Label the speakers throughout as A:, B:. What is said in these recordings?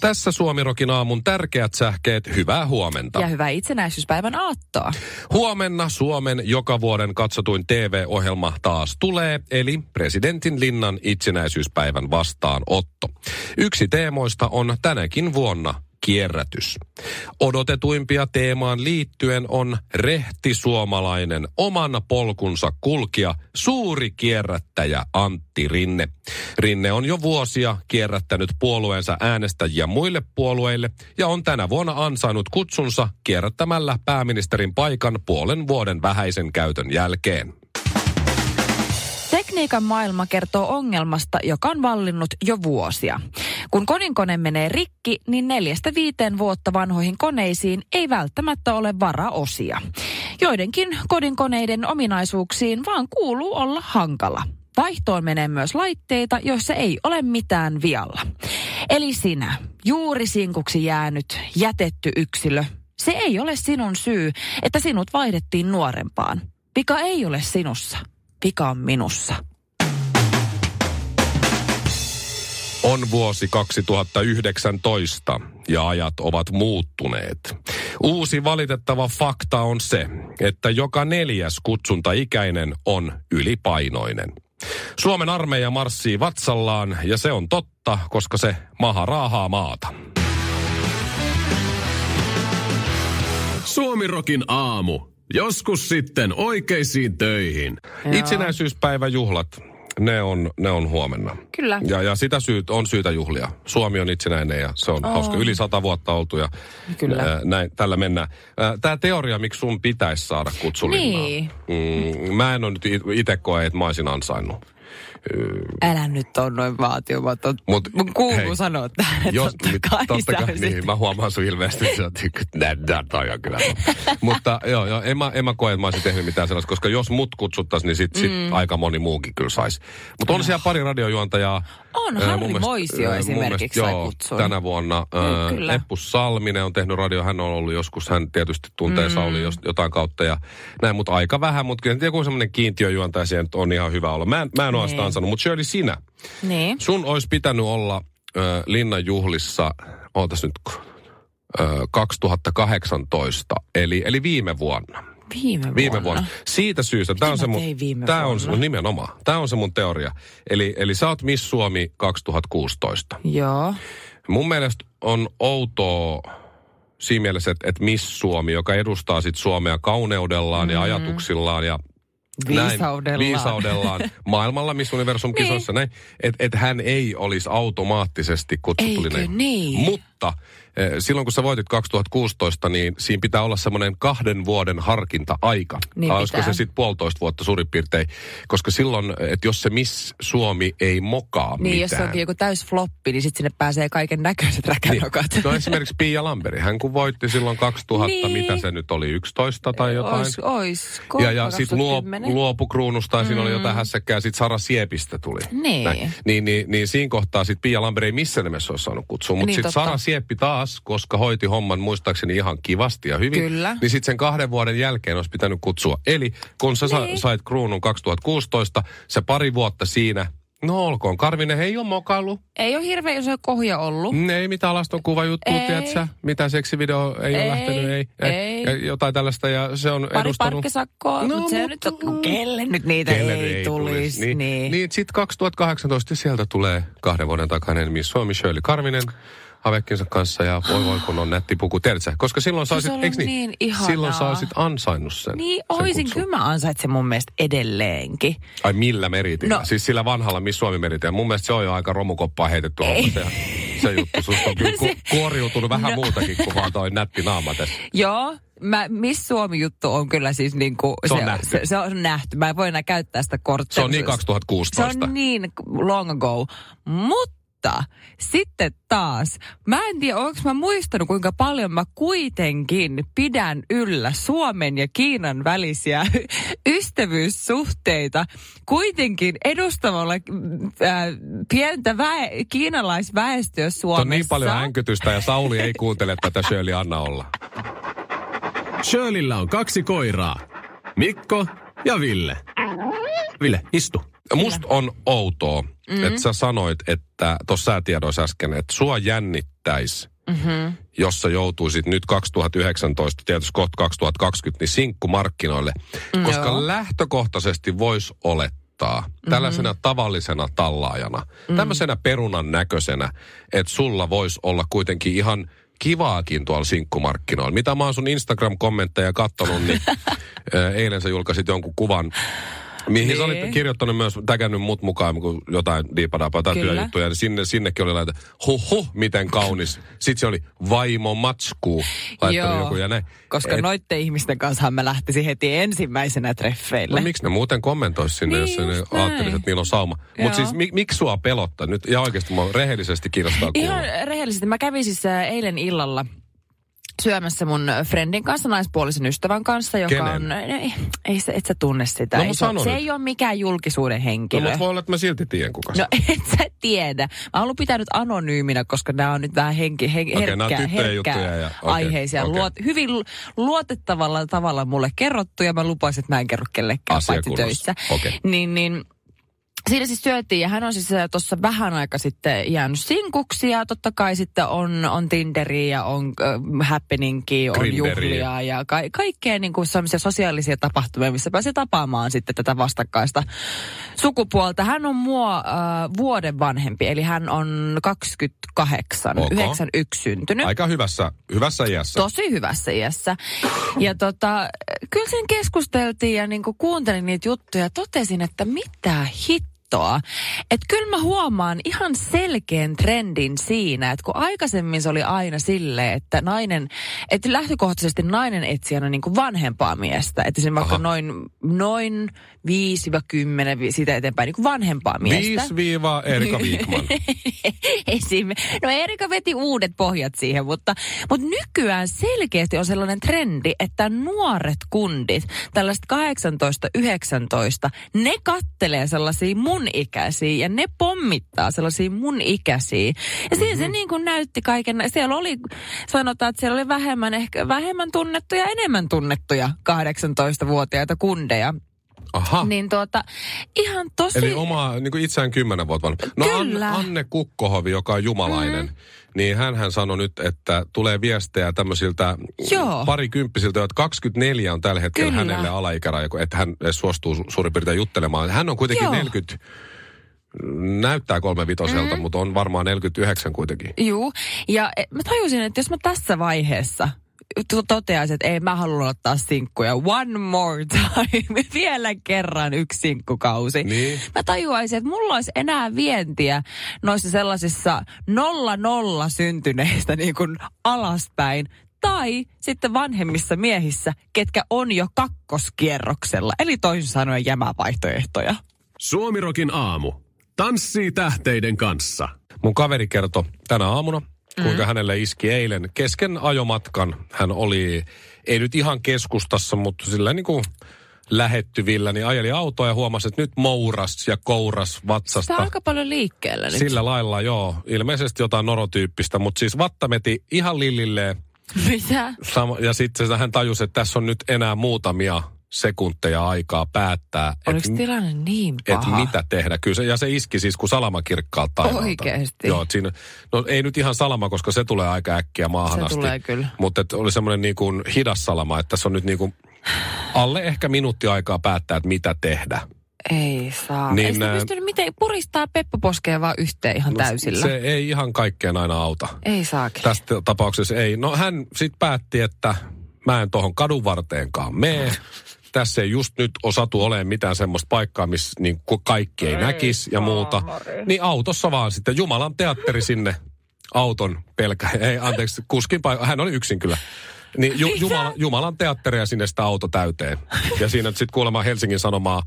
A: Tässä Suomirokin aamun tärkeät sähkeet. Hyvää huomenta.
B: Ja hyvää itsenäisyyspäivän aattoa.
A: Huomenna Suomen joka vuoden katsotuin TV-ohjelma taas tulee, eli presidentin linnan itsenäisyyspäivän vastaanotto. Yksi teemoista on tänäkin vuonna kierrätys. Odotetuimpia teemaan liittyen on rehti suomalainen oman polkunsa kulkija, suuri kierrättäjä Antti Rinne. Rinne on jo vuosia kierrättänyt puolueensa äänestäjiä muille puolueille ja on tänä vuonna ansainnut kutsunsa kierrättämällä pääministerin paikan puolen vuoden vähäisen käytön jälkeen.
B: Tekniikan maailma kertoo ongelmasta, joka on vallinnut jo vuosia. Kun koninkone menee rikki, niin neljästä viiteen vuotta vanhoihin koneisiin ei välttämättä ole varaosia. Joidenkin kodinkoneiden ominaisuuksiin vaan kuuluu olla hankala. Vaihtoon menee myös laitteita, joissa ei ole mitään vialla. Eli sinä, juuri sinkuksi jäänyt, jätetty yksilö, se ei ole sinun syy, että sinut vaihdettiin nuorempaan. Vika ei ole sinussa, vika on minussa.
A: On vuosi 2019 ja ajat ovat muuttuneet. Uusi valitettava fakta on se, että joka neljäs kutsuntaikäinen on ylipainoinen. Suomen armeija marssii vatsallaan ja se on totta, koska se maha raahaa maata.
C: Suomirokin aamu. Joskus sitten oikeisiin töihin.
A: Itsenäisyyspäiväjuhlat, ne on, ne on huomenna.
B: Kyllä.
A: Ja, ja sitä syyt, on syytä juhlia. Suomi on itsenäinen ja se on oh. hauska. Yli sata vuotta oltu ja
B: Kyllä.
A: Ää, näin, tällä mennään. Tämä teoria, miksi sun pitäisi saada kutsulinnaa.
B: Niin.
A: Mm, mä en ole nyt itse koe, että mä olisin ansainnut.
B: Älä nyt on noin vaatimaton.
A: Mut,
B: Mun kuuluu
A: hei,
B: sanoa tähän, että
A: Jos,
B: totta
A: mit-
B: kai
A: totta kai, niin, mä huomaan sun ilmeisesti, että sä oot, toi on kyllä. Mutta joo, joo en, mä, en mä koe, että mä olisin tehnyt mitään sellaista, koska jos mut kutsuttaisiin, niin sit, sit
B: Mm.
A: aika moni muukin kyllä saisi. Mutta on siellä pari radiojuontajaa.
B: On,
A: ää,
B: Harri
A: mielestä-
B: Moisio
A: mun
B: esimerkiksi
A: mielestä,
B: sai
A: joo,
B: kutsun.
A: tänä vuonna.
B: Mm, kyllä.
A: Eppu Salminen on tehnyt radio, hän on ollut joskus, hän tietysti tuntee mm. Sauli jos, jotain kautta ja näin, mutta aika vähän, mutta kyllä joku semmoinen kiintiöjuontaja siihen on ihan hyvä olla. Mä en, mä en ansainnut, mutta Shirley sinä.
B: Niin.
A: Sun olisi pitänyt olla ö, Linnan juhlissa, ootas nyt, ö, 2018, eli, eli viime vuonna.
B: Viime vuonna.
A: Viime vuonna. Siitä syystä, tämä on, se mun, tää on se,
B: vuonna?
A: nimenomaan, tämä on se mun teoria. Eli, eli sä oot Miss Suomi 2016.
B: Joo.
A: Mun mielestä on outoa siinä mielessä, että, että Miss Suomi, joka edustaa sit Suomea kauneudellaan mm. ja ajatuksillaan ja näin,
B: Viisaudellaan.
A: viisaudellaan maailmalla Miss Universum kisoissa, näin, että et hän ei olisi automaattisesti kutsutullinen.
B: Eikö niin?
A: Mutta eh, silloin kun sä voitit 2016, niin siinä pitää olla semmoinen kahden vuoden harkinta-aika.
B: Niin
A: Olisiko
B: pitää.
A: se sitten puolitoista vuotta suurin piirtein? Koska silloin, että jos se Miss Suomi ei mokaa
B: Niin,
A: mitään.
B: jos se onkin joku täys floppi, niin sitten sinne pääsee kaiken näköiset räkänokat.
A: No esimerkiksi Pia Lamberi, hän kun voitti silloin 2000,
B: Niin.
A: mitä se nyt oli, 11 tai jotain.
B: Ois, ois.
A: ja ja sitten luop,
B: 2010.
A: luopu kruunusta ja siinä oli jotain hässäkkää. Sitten Sara Siepistä tuli.
B: Niin.
A: Näin. Niin, niin, niin siinä kohtaa sitten Pia Lamberi ei missään nimessä olisi saanut kutsua. Mutta
B: Niin,
A: sitten. Sara Sieppi taas, koska hoiti homman muistaakseni ihan kivasti ja hyvin.
B: Kyllä.
A: Niin sitten sen kahden vuoden jälkeen olisi pitänyt kutsua. Eli kun sä sa-
B: Niin.
A: sait kruunun 2016, se pari vuotta siinä, no olkoon, Karvinen ei ole mokailu.
B: Ei ole hirveän isoja kohja ollut.
A: Mm, Ei mitään laston kuvajuttua,
B: Ei.
A: tiedätkö? Mitä seksivideo ei, ole
B: Ei,
A: lähtenyt, ei.
B: ei.
A: Ja jotain tällaista ja se on
B: Pari
A: edustanut...
B: parkkisakkoa,
A: No,
B: no, mutta se
A: mutta-
B: nyt on, kelle nyt niitä
A: Kelle
B: ei, tulisi.
A: Niin, niin. niin sitten 2018 sieltä tulee kahden vuoden takainen Miss Suomi Shirley Karvinen Havekkinsa kanssa ja voi voi kun on nätti puku, tiedätkö? Koska silloin sä
B: Se
A: olisit, niin?
B: niin ihanaa.
A: silloin sä olisit ansainnut sen.
B: Niin,
A: sen
B: oisin.
A: kutsun.
B: Kyllä mä ansaitsen mun mielestä edelleenkin.
A: Ai millä meritillä?
B: No.
A: Siis sillä vanhalla Miss Suomi meritillä. Mun mielestä se on jo aika romukoppaa heitetty. Se, se juttu. Susta on kyllä ku, kuoriutunut vähän
B: No.
A: muutakin kuin vaan toi nätti naama tässä.
B: Joo, mä, Miss Suomi-juttu on kyllä siis niinku...
A: Se on nähty.
B: Se, se on nähty. Mä en voi enää käyttää sitä korttia.
A: Se on niin 2016.
B: Se on niin long ago. Mutta Mutta sitten taas, mä en tiedä, onko mä muistanut, kuinka paljon mä kuitenkin pidän yllä Suomen ja Kiinan välisiä ystävyyssuhteita kuitenkin edustavalla äh, pientä väe- kiinalaisväestöä Suomessa.
A: On niin paljon änkytystä ja Sauli ei kuuntele tätä Shirley Anna olla.
C: Shirleyllä on kaksi koiraa. Mikko ja Ville. Ville, istu.
A: Musta on outoa, mm-hmm. että sä sanoit, että tuossa säätiedoissa äsken, että sua jännittäisi, mm-hmm. jos sä joutuisit nyt 2019, tietysti kohta 2020, niin sinkkumarkkinoille. Mm, Koska joo. lähtökohtaisesti voisi olettaa, mm-hmm. tällaisena tavallisena tallaajana, mm-hmm. tämmöisenä perunan näköisenä, että sulla voisi olla kuitenkin ihan kivaakin tuolla sinkkumarkkinoilla. Mitä mä oon sun Instagram-kommentteja katsonut, niin eilen sä julkaisit jonkun kuvan Mihin niin. sä olit kirjoittanut myös, tägännyt mut mukaan, kun jotain diipadapaa tai työjuttuja, niin sinne, sinnekin oli laita, huh miten kaunis. Sitten se oli vaimo matskuu, laittanut joku ja näin.
B: Koska Et, noitten ihmisten kanssa mä lähtisin heti ensimmäisenä treffeille.
A: No miksi ne muuten kommentoisi sinne, niin, jos ne ajattelisi, että niillä on sauma. Mutta siis mik, miksi sua pelottaa nyt? Ja oikeasti mua rehellisesti kiinnostaa kuulla.
B: Ihan rehellisesti. Mä kävin siis äh, eilen illalla syömässä mun friendin kanssa, naispuolisen ystävän kanssa, joka
A: Kenen?
B: on... Ei, ei se, et sä tunne sitä.
A: No,
B: ei, se, se ei ole mikään julkisuuden henkilö.
A: No, mutta voi olla, että mä silti tiedän kuka
B: No et sä tiedä. Mä oon pitänyt anonyyminä, koska nämä on nyt vähän henki, hen, okay, herkkää, herkkää ja, okay, aiheisia. Okay. Luot, hyvin luotettavalla tavalla mulle kerrottu ja mä lupasin, että mä en kerro kellekään paitsi töissä.
A: Okay.
B: Niin, niin Siinä siis syötiin ja hän on siis tuossa vähän aika sitten jäänyt sinkuksi ja totta kai sitten on, on Tinderi ja on äh, happeningi, on juhlia ja ka- kaikkea niin kuin sosiaalisia tapahtumia, missä pääsee tapaamaan sitten tätä vastakkaista sukupuolta. Hän on mua äh, vuoden vanhempi, eli hän on 28, okay. 91 syntynyt.
A: Aika hyvässä, hyvässä iässä.
B: Tosi hyvässä iässä. Ja tota, kyllä siinä keskusteltiin ja niin kuin kuuntelin niitä juttuja ja totesin, että mitä hit kattoa. Että kyllä mä huomaan ihan selkeän trendin siinä, että kun aikaisemmin se oli aina sille, että nainen, että lähtökohtaisesti nainen etsijänä niin kuin vanhempaa miestä. Että se vaikka noin, noin 5-10 siitä eteenpäin niin kuin vanhempaa miestä.
A: 5 Erika Wigman.
B: Esim. No Erika veti uudet pohjat siihen, mutta, mutta nykyään selkeästi on sellainen trendi, että nuoret kundit, tällaiset 18-19, ne kattelee sellaisia mun mun ikäisiä ja ne pommittaa sellaisia mun ikäisiä. Ja siinä mm-hmm. se niin kuin näytti kaiken. Siellä oli, sanotaan, että siellä oli vähemmän, ehkä vähemmän tunnettuja, enemmän tunnettuja 18-vuotiaita kundeja.
A: Aha.
B: Niin tuota, ihan tosi...
A: Eli oma niin kuin itseään kymmenen vuotta vanha. No Kyllä. Anne Kukkohovi, joka on jumalainen, mm. Niin hän sanoi nyt, että tulee viestejä tämmöisiltä Joo. parikymppisiltä, että 24 on tällä hetkellä Kyllä. hänelle alaikäraja, että hän suostuu suurin piirtein juttelemaan. Hän on kuitenkin Joo. 40 näyttää kolme vitoselta, mm. mutta on varmaan 49 kuitenkin.
B: Joo, ja e, mä tajusin, että jos mä tässä vaiheessa toteaisin, että ei mä halua ottaa sinkkuja. One more time. Vielä kerran yksi sinkkukausi.
A: Niin.
B: Mä tajuaisin, että mulla olisi enää vientiä noissa sellaisissa nolla nolla syntyneistä niin kuin alaspäin. Tai sitten vanhemmissa miehissä, ketkä on jo kakkoskierroksella. Eli toisin sanoen jämävaihtoehtoja.
C: Suomirokin aamu. Tanssii tähteiden kanssa.
A: Mun kaveri kertoi tänä aamuna, kuinka mm. hänelle iski eilen kesken ajomatkan. Hän oli, ei nyt ihan keskustassa, mutta sillä niin kuin lähettyvillä, niin ajeli autoa ja huomasi, että nyt mouras ja kouras vatsasta. Sitä
B: on aika paljon liikkeellä nyt.
A: Sillä lailla, joo. Ilmeisesti jotain norotyyppistä, mutta siis vattameti ihan lillilleen.
B: Mitä?
A: ja sitten hän tajusi, että tässä on nyt enää muutamia sekunteja aikaa päättää.
B: Oliko et, tilanne niin paha?
A: Että mitä tehdä. Kyllä se, ja se iski siis kuin salamakirkkaalta
B: taivaalta. Oikeasti?
A: Joo, siinä, no ei nyt ihan salama, koska se tulee aika äkkiä maahan
B: se
A: asti.
B: tulee kyllä.
A: Mutta oli semmoinen niin kuin hidas salama, että tässä on nyt niin kuin alle ehkä minuutti aikaa päättää, että mitä tehdä.
B: Ei saa. Niin, ei sitä pystynyt miten puristaa peppoposkea vaan yhteen ihan no, täysillä.
A: Se ei ihan kaikkeen aina auta.
B: Ei saakin.
A: Tästä tapauksessa ei. No hän sitten päätti, että mä en tuohon kadun varteenkaan mene tässä ei just nyt osatu olemaan mitään semmoista paikkaa, missä niin kaikki ei, ei näkisi ja muuta. Niin autossa vaan sitten Jumalan teatteri sinne auton pelkä. Ei, anteeksi, kuskin paikka. Hän oli yksin kyllä. Niin ju, Jumala, Jumalan teatteria sinne sitä auto täyteen. Ja siinä sitten kuulemma Helsingin Sanomaa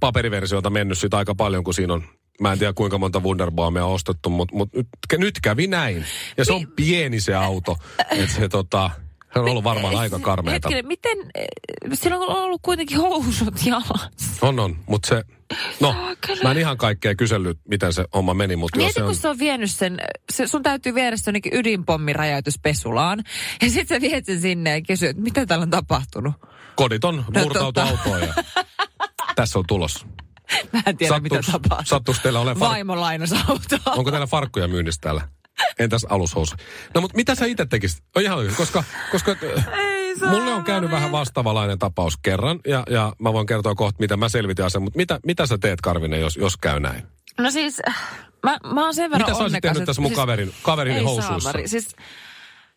A: paperiversiota mennyt siitä aika paljon, kun siinä on mä en tiedä kuinka monta Wunderbaumia on ostettu, mutta mut nyt, nyt kävi näin. Ja se on pieni se auto, että se tota, se on ollut varmaan aika karmeita.
B: Hetkinen, miten, eh, sillä on ollut kuitenkin housut jalassa.
A: On, on, mutta se, no,
B: Saakeli.
A: mä en ihan kaikkea kysellyt, miten se homma meni, mutta jos
B: Mieti,
A: se on,
B: kun se on vienyt sen, se, sun täytyy viedä se jonnekin ydinpommiräjäytyspesulaan. Ja sitten sä viet sen sinne ja kysyt, että mitä täällä on tapahtunut.
A: kodit on murtautu
B: totta.
A: autoon ja tässä on tulos.
B: Mä en tiedä, mitä
A: Sattuuks-
B: tapahtuu.
A: sattuuks teillä olemaan far-
B: Vaimo lainasi autoa.
A: Onko täällä farkkuja myynnissä täällä? Entäs alushousu? No mutta mitä sä itse tekisit? On ihan oikein, koska, koska äh, mulle on käynyt vähän vastaavalainen tapaus kerran, ja, ja mä voin kertoa kohta, mitä mä selvitin asian, mutta mitä, mitä sä teet, Karvinen, jos, jos käy näin?
B: No siis, mä, mä oon sen verran
A: Mitä sä olisit tehnyt tässä mun
B: siis-
A: kaverin, kaverin
B: ei
A: housuissa?
B: saamari. Siis,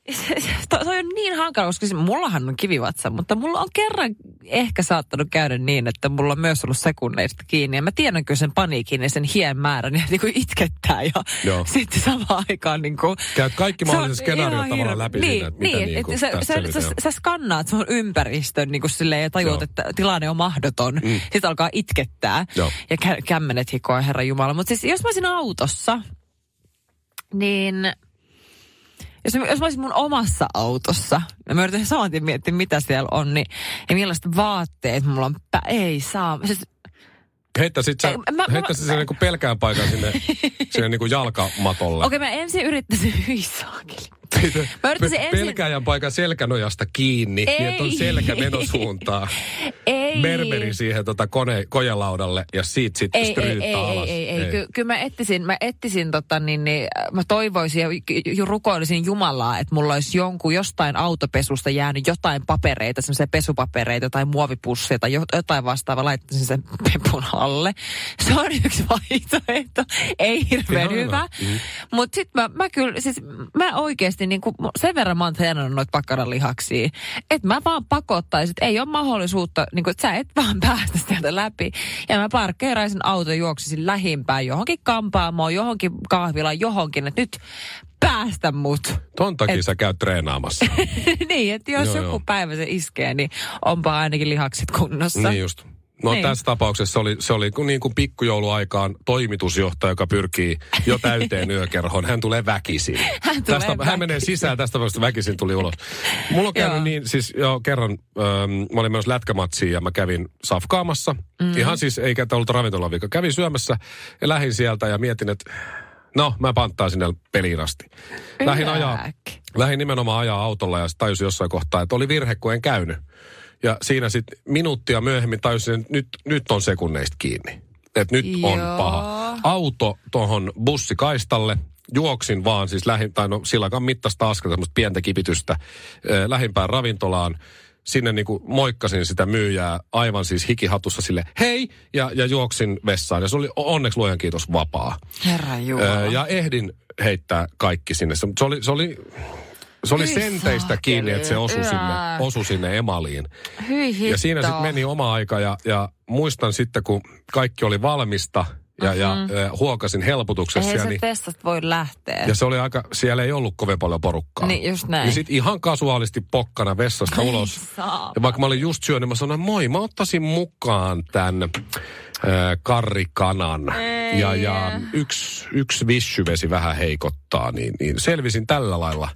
B: toi on niin hankala, koska siis mullahan on kivivatsa, mutta mulla on kerran ehkä saattanut käydä niin, että mulla on myös ollut sekunneista kiinni. Ja mä tiedän kyllä sen paniikin ja sen hien määrän, ja niin kuin itkettää. Ja
A: Joo.
B: sitten samaan aikaan niin kuin,
A: Käyt kaikki
B: se
A: mahdolliset skenaariot tavallaan
B: hirveä.
A: läpi
B: niin,
A: siinä, että mitä
B: niin,
A: niin kuin
B: että sä, sä, sä, skannaat sun ympäristön niin kuin silleen, ja tajuat,
A: Joo.
B: että tilanne on mahdoton. Mm. Sitten alkaa itkettää.
A: Joo.
B: Ja kä- kämmenet hikoa, herra Jumala. Mutta siis jos mä olisin autossa, niin jos, mä- jos mä olisin mun omassa autossa, ja mä yritän saman tien miettiä, mitä siellä on, niin, ja millaiset vaatteet mulla on, pä- ei saa. Siis,
A: Heittäisit sä,
B: Ei, mä- mä-
A: heittäisit
B: mä-
A: sä niinku pelkään paikan sinne, sinne niinku jalkamatolle.
B: okei, okay, mä ensin yrittäisin, hyi saakeli. Mä yrittäisin ensin-
A: Pelkääjän paikan selkänojasta kiinni, niin että on
B: Ei.
A: selkä menosuuntaan.
B: Ei.
A: Mermeri siihen tota kone, kojelaudalle ja siitä sitten
B: Ei, ei, ei,
A: alas.
B: ei, ei, ei. Ky- kyllä mä etsisin, mä etsisin tota niin, niin äh, mä toivoisin ja rukoilisin Jumalaa, että mulla olisi jonkun jostain autopesusta jäänyt jotain papereita, semmoisia pesupapereita tai muovipusseja tai jo- jotain vastaavaa, laittaisin sen pepun alle. Se on yksi vaihtoehto. Ei hirveän
A: Ihan hyvä. Mm.
B: Mutta sitten mä, mä kyllä, siis mä oikeasti niin kuin, sen verran mä oon noita pakkaranlihaksia, että mä vaan pakottaisin, että ei ole mahdollisuutta, niin kuin, että sä et vaan päästä sieltä läpi. Ja mä parkkeeraisin auton juoksisin lähimpään johonkin kampaamoon, johonkin kahvilaan, johonkin, että nyt päästä mut.
A: Ton takia
B: Et-
A: sä käyt treenaamassa.
B: niin, että jos
A: Joo,
B: joku
A: joo.
B: päivä se iskee, niin onpa ainakin lihakset kunnossa.
A: niin just. No
B: Niin.
A: tässä tapauksessa se oli, se oli niin kuin pikkujouluaikaan toimitusjohtaja, joka pyrkii jo täyteen yökerhoon. Hän tulee väkisin.
B: Hän tulee
A: tästä, hän menee
B: väkisin.
A: sisään, tästä tapauksesta väkisin tuli ulos. Mulla on käynyt
B: Joo.
A: niin, siis jo kerran, ähm, mä olin menossa lätkämatsiin ja mä kävin safkaamassa. Mm. Ihan siis eikä ollut ravintolan vika. Kävin syömässä ja lähdin sieltä ja mietin, että no mä panttaan sinne peliin asti. Lähdin ajaa,
B: Yäk.
A: lähdin nimenomaan ajaa autolla ja tajusin jossain kohtaa, että oli virhe, kun en käynyt. Ja siinä sitten minuuttia myöhemmin tajusin, että nyt, nyt on sekunneista kiinni. Että nyt on
B: Joo.
A: paha. Auto tuohon bussikaistalle. Juoksin vaan siis lähin, tai no sillakan mittaista askelta, semmoista pientä kipitystä, äh, lähimpään ravintolaan. Sinne niinku moikkasin sitä myyjää aivan siis hikihatussa sille hei, ja, ja juoksin vessaan. Ja se oli onneksi luojan kiitos vapaa.
B: Herra Jumala.
A: Öö, ja ehdin heittää kaikki sinne. Se, se oli, se oli, se oli
B: Hyi
A: senteistä
B: saakeli.
A: kiinni, että se osui sinne, osui sinne emaliin.
B: Hyi.
A: Ja siinä sitten meni oma aika ja, ja muistan sitten, kun kaikki oli valmista ja, ja äh, huokasin helpotuksessa.
B: Eihän
A: Ja,
B: se
A: niin,
B: testasta voi lähteä.
A: ja se oli aika, siellä ei ollut kovin paljon porukkaa.
B: Niin, just näin.
A: Ja sitten ihan kasuaalisti pokkana vessasta ulos.
B: saa.
A: Ja vaikka mä olin just syönyt, mä sanoin, moi, mä ottaisin mukaan tämän äh, karrikanan.
B: Ei.
A: Ja, ja yksi, yksi vissyvesi vähän heikottaa, niin, niin selvisin tällä lailla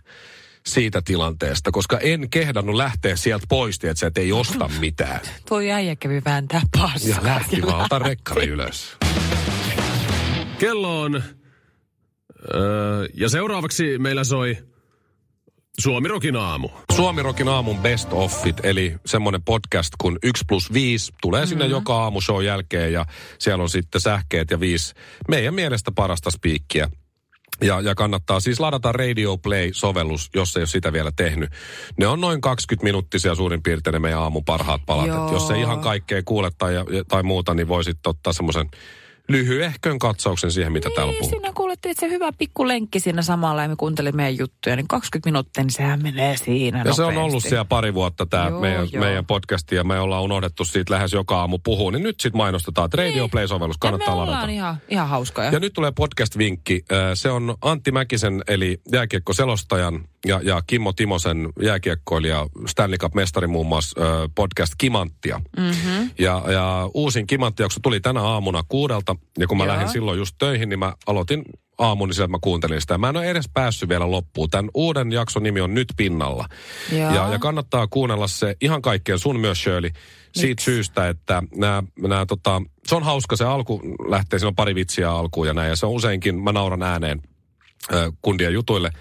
A: siitä tilanteesta, koska en kehdannut lähteä sieltä pois, että sä et ei osta mitään.
B: Tuo äijä kävi vääntää paskaa.
A: Ja lähti vaan, ota rekkari ylös.
C: Kello on... Öö, ja seuraavaksi meillä soi Suomirokin aamu.
A: Suomirokin aamun best offit, eli semmoinen podcast kuin 1 plus 5 tulee sinne joka aamu show jälkeen ja siellä on sitten sähkeet ja viisi meidän mielestä parasta spiikkiä. Ja, ja kannattaa siis ladata Radio Play-sovellus, jos ei ole sitä vielä tehnyt. Ne on noin 20 minuuttisia suurin piirtein ne meidän aamun parhaat palat. Jos ei ihan kaikkea kuule tai, tai muuta, niin voisit ottaa semmoisen lyhyehkön katsauksen siihen, mitä täällä
B: Niin,
A: puhutaan.
B: siinä kuulettiin, että se hyvä pikku lenkki siinä samalla ja me kuuntelimme meidän juttuja, niin 20 minuuttia, niin sehän menee siinä
A: Ja se on
B: nopeasti.
A: ollut siellä pari vuotta tämä
B: Joo,
A: meidän,
B: joo.
A: meidän podcasti ja me ollaan unohdettu siitä lähes joka aamu puhua, niin nyt sitten mainostetaan, että Radio Play-sovellus
B: Ja
A: kannattaa ladata.
B: ihan, ihan hauskoja.
A: Ja nyt tulee podcast-vinkki. Se on Antti Mäkisen eli jääkiekkoselostajan ja, ja Kimmo Timosen jääkiekkoilija Stanley Cup-mestari muun muassa podcast Kimanttia. Mm-hmm. Ja, ja uusin Kimantti-jakso tuli tänä aamuna kuudelta Suomesta. Ja kun mä
B: Joo.
A: lähdin silloin just töihin, niin mä aloitin aamun, niin sieltä mä kuuntelin sitä. Mä en ole edes päässyt vielä loppuun. Tämän uuden jakson nimi on Nyt pinnalla.
B: Joo.
A: Ja, ja kannattaa kuunnella se ihan kaikkeen, sun myös Shirley, siitä syystä, että nämä, nämä, tota, se on hauska, se alku lähtee, siinä on pari vitsiä alkuun ja näin, ja se on useinkin, mä nauran ääneen äh, kundien jutuille,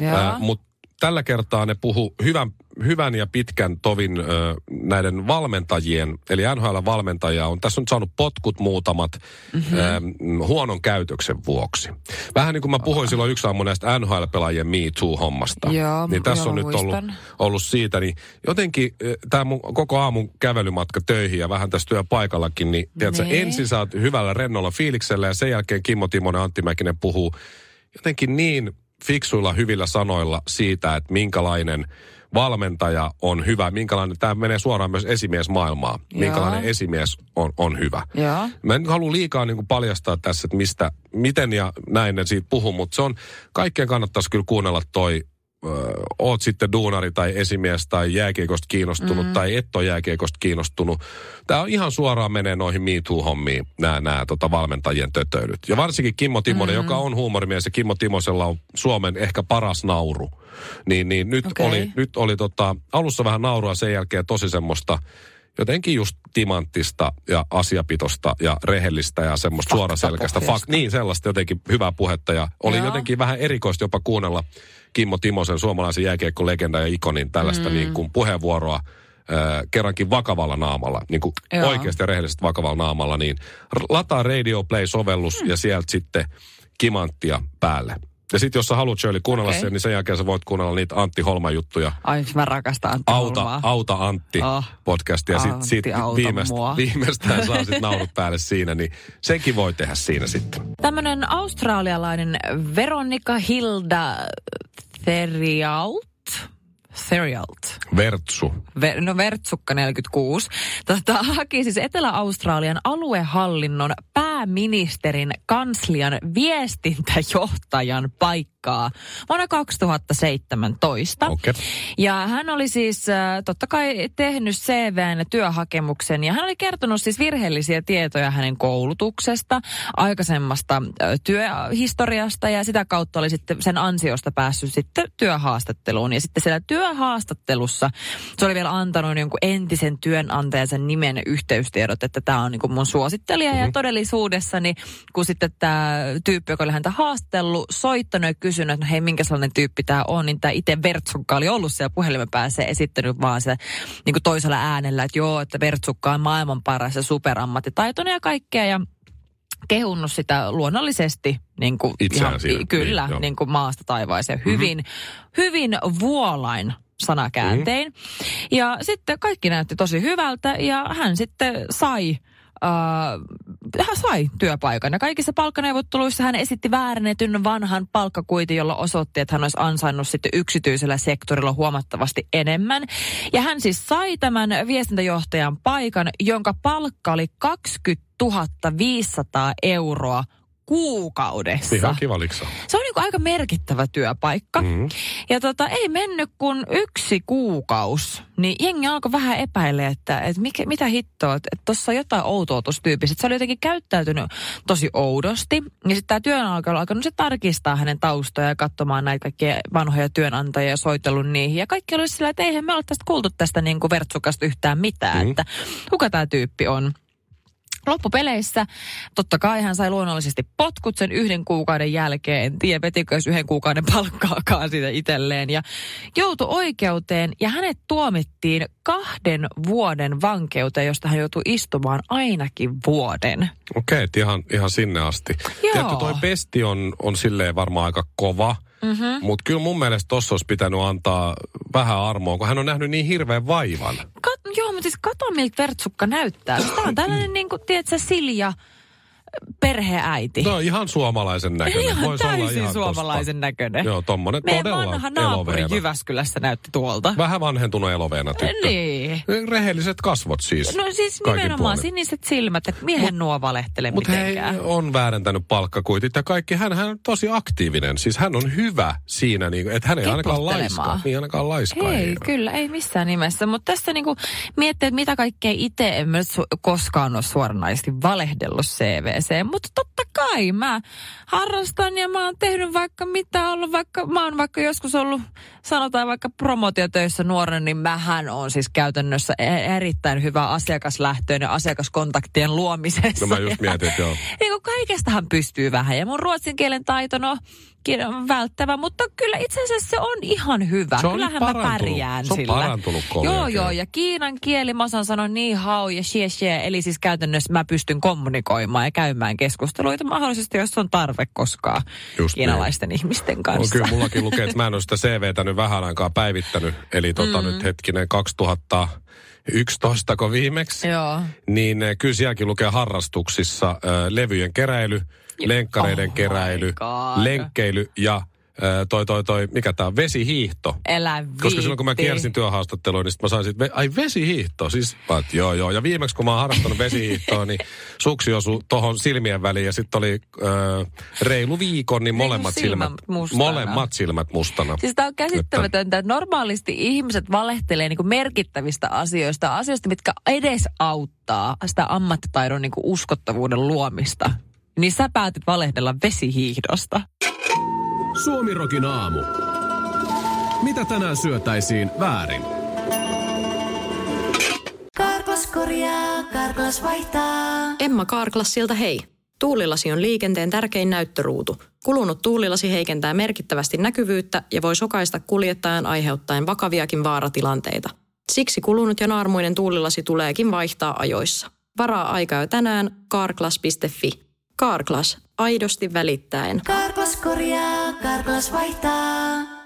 B: Joo.
A: mutta tällä kertaa ne puhu hyvän, hyvän ja pitkän tovin ö, näiden valmentajien, eli NHL-valmentajia on tässä on saanut potkut muutamat
B: Mhm.
A: mm-hmm. ö, huonon käytöksen vuoksi. Vähän niin kuin mä puhuin silloin yksi aamu näistä NHL-pelaajien Me Too-hommasta.
B: Joo,
A: niin tässä on nyt ollut,
B: muistan.
A: ollut siitä, niin jotenkin tämä mun koko aamun kävelymatka töihin ja vähän tässä työpaikallakin, niin tiedätkö,
B: Niin.
A: ensin oot hyvällä rennolla fiiliksellä ja sen jälkeen Kimmo Timonen ja Antti Mäkinen puhuu jotenkin niin fiksuilla hyvillä sanoilla siitä, että minkälainen valmentaja on hyvä, minkälainen, tämä menee suoraan myös esimiesmaailmaan, minkälainen esimies on, on hyvä.
B: Joo.
A: Mä en halua liikaa niin kuin paljastaa tässä, että mistä, miten ja näin ne siitä puhuu, mutta se on, kaikkien kannattaisi kyllä kuunnella toi, ö, oot sitten duunari tai esimies tai jääkiekosta kiinnostunut mm. tai et ole jääkiekosta kiinnostunut. Tämä on ihan suoraan menee noihin Me Too-hommiin, nämä, nämä tota, valmentajien tötöilyt. Ja varsinkin Kimmo Timonen, mm. joka on huumorimies ja Kimmo Timosella on Suomen ehkä paras nauru. Niin, niin nyt
B: Okei.
A: oli, nyt oli tota, alussa vähän naurua sen jälkeen tosi semmoista jotenkin just timanttista ja asiapitosta ja rehellistä ja semmoista suoraselkäistä. Fak, niin, sellaista jotenkin hyvää puhetta. Ja oli
B: Joo.
A: jotenkin vähän erikoista jopa kuunnella Kimmo Timosen, suomalaisen jääkiekkolegenda ja ikonin tällaista mm. niin kuin puheenvuoroa äh, kerrankin vakavalla naamalla, niin kuin
B: Joo.
A: oikeasti ja rehellisesti vakavalla naamalla, niin lataa Radio Play-sovellus mm. ja sieltä sitten kimanttia päälle. Ja sitten jos sä haluat Shirley kuunnella
B: Okei.
A: sen, niin sen jälkeen sä voit kuunnella niitä Antti Holman juttuja.
B: Ai, mä rakastan Antti
A: Auta,
B: Holmaa.
A: auta Antti
B: Oh.
A: podcastia. Sitten
B: Antti,
A: sit
B: auta
A: viimeist,
B: mua.
A: viimeistään saa sitten naurut päälle siinä, niin senkin voi tehdä siinä sitten.
B: Tämmöinen australialainen Veronica Hilda Theriault. Theriault.
A: Vertsu.
B: Ver, no Vertsukka 46. Tota, haki siis Etelä-Australian aluehallinnon pääministerin kanslian viestintäjohtajan paikkaa vuonna 2017.
A: Okei.
B: Ja hän oli siis äh, totta kai tehnyt CVn työhakemuksen ja hän oli kertonut siis virheellisiä tietoja hänen koulutuksesta, aikaisemmasta äh, työhistoriasta ja sitä kautta oli sitten sen ansiosta päässyt sitten työhaastatteluun. Ja sitten siellä työhaastattelussa se oli vielä antanut jonkun entisen työnantajansa nimen yhteystiedot, että tämä on niin kuin mun suosittelija mm-hmm. ja todellisuudessa niin kun sitten tämä tyyppi, joka oli häntä haastellut, soittanut ja kysynyt, että no hei, minkä sellainen tyyppi tämä on, niin tämä itse Vertsukka oli ollut siellä puhelimen päässä esittänyt vaan se niin kuin toisella äänellä, että joo, että Vertsukka on maailman paras ja superammattitaitoinen ja kaikkea ja kehunnut sitä luonnollisesti niin kuin
A: Itseään siinä,
B: kyllä,
A: niin,
B: niin kuin maasta taivaaseen. Hyvin, mm-hmm. hyvin vuolain sanakääntein. Mm-hmm. Ja sitten kaikki näytti tosi hyvältä ja hän sitten sai Uh, hän sai työpaikan ja kaikissa palkkaneuvotteluissa hän esitti väärennetyn vanhan palkkakuitin, jolla osoitti, että hän olisi ansainnut sitten yksityisellä sektorilla huomattavasti enemmän. Ja hän siis sai tämän viestintäjohtajan paikan, jonka palkka oli 20 500 euroa kuukaudessa.
A: Ihan kiva liksa.
B: Se on niin aika merkittävä työpaikka.
A: Mm.
B: Ja tota, ei mennyt kuin yksi kuukaus, niin jengi alkoi vähän epäillä, että, että mikä, mitä hittoa, että tuossa on jotain outoa tuossa tyypissä. Se oli jotenkin käyttäytynyt tosi oudosti. Ja sitten tämä työnantaja oli alkanut se tarkistaa hänen taustojaan ja katsomaan näitä kaikkia vanhoja työnantajia ja soitellut niihin. Ja kaikki oli sillä, että eihän me ole tästä kuultu tästä niin kuin vertsukasta yhtään mitään,
A: Mm.
B: että kuka tämä tyyppi on. Loppupeleissä totta kai hän sai luonnollisesti potkut sen yhden kuukauden jälkeen. En tiedä, vetikö yhden kuukauden palkkaakaan siitä itselleen. Ja joutui oikeuteen ja hänet tuomittiin kahden vuoden vankeuteen, josta hän joutui istumaan ainakin vuoden.
A: Okei, okay, ihan, ihan sinne asti.
B: Joo.
A: Tiedätkö, toi pesti on, on silleen varmaan aika kova. Mm-hmm. Mutta kyllä mun mielestä tossa olisi pitänyt antaa vähän armoa, kun hän on nähnyt niin hirveän vaivan.
B: Kat- joo, mutta siis kato miltä Vertsukka näyttää. Tämä on tällainen, niin kuin, tiedätkö, Silja, perheäiti.
A: No ihan suomalaisen näköinen.
B: Ihan
A: Voisi olla
B: täysin
A: ihan
B: suomalaisen
A: tosta.
B: näköinen.
A: Joo, tommonen
B: Meidän
A: todella
B: vanha naapuri
A: eloveena.
B: Jyväskylässä näytti tuolta.
A: Vähän vanhentunut eloveena tyttö.
B: Niin.
A: Rehelliset kasvot siis.
B: No siis nimenomaan
A: puolin.
B: siniset silmät, että miehen nuo valehtele
A: hei,
B: mitenkään.
A: on väärentänyt palkkakuitit ja kaikki. Hän, hän on tosi aktiivinen. Siis hän on hyvä siinä, niin, että hän ei ainakaan laiska. Niin ainakaan laiska
B: Ei,
A: ei.
B: kyllä, ei missään nimessä. Mutta tässä niinku miettii, että mitä kaikkea itse en myös koskaan ole suoranaisesti valehdellut CV. Liikenteeseen. Mutta totta kai mä harrastan ja mä oon tehnyt vaikka mitä ollut, vaikka mä oon vaikka joskus ollut, sanotaan vaikka promotiotöissä nuorena, niin mähän on siis käytännössä e- erittäin hyvä asiakaslähtöinen asiakaskontaktien luomisessa.
A: No mä just mietin, joo.
B: Niin kaikestahan pystyy vähän ja mun ruotsin kielen taito, no välttävä, mutta kyllä itse asiassa se on ihan hyvä.
A: Se on
B: Kyllähän mä pärjään
A: Se on
B: sillä.
A: parantunut
B: Joo,
A: oikein.
B: joo, ja kiinan kieli mä osaan sanoa niin hao ja xie xie, eli siis käytännössä mä pystyn kommunikoimaan ja käymään keskusteluita mahdollisesti, jos on tarve koskaan
A: Just
B: kiinalaisten ihmisten
A: On
B: kanssa.
A: kyllä mullakin lukee, että mä en ole sitä CVtä nyt vähän aikaa päivittänyt. Eli tota mm. nyt hetkinen 2011 ko viimeksi.
B: Joo.
A: Niin eh, kyllä sielläkin lukee harrastuksissa äh, levyjen keräily, lenkkareiden
B: Oh
A: keräily, lenkkeily ja toi toi toi, mikä tää on, vesihiihto.
B: Älä
A: Koska silloin kun mä
B: viitti.
A: kiersin työhaastatteluun, niin sit mä sain sit, ai vesihiihto, siis mä joo joo. Ja viimeksi kun mä oon harrastanut vesihiihtoa, niin suksi osui tohon silmien väliin ja sitten oli äh, reilu viikon, niin molemmat
B: silmät
A: silmät,
B: mustana.
A: molemmat silmät mustana.
B: Siis tämä on käsittämätöntä, että normaalisti ihmiset valehtelee niin merkittävistä asioista, asioista, mitkä edesauttaa sitä ammattitaidon niin uskottavuuden luomista. Niin sä päätit valehdella vesihiihdosta.
C: Suomirokin aamu. Mitä tänään syötäisiin väärin?
D: Karklas korjaa, Karklas vaihtaa.
E: Emma Kaarklassilta hei. Tuulilasi on liikenteen tärkein näyttöruutu. Kulunut tuulilasi heikentää merkittävästi näkyvyyttä ja voi sokaista kuljettajan aiheuttaen vakaviakin vaaratilanteita. Siksi kulunut ja naarmuinen tuulilasi tuleekin vaihtaa ajoissa. Varaa aikaa jo tänään carglass.fi. Carglass, aidosti välittäen.
D: Karklas korjaa, Karklas vaihtaa.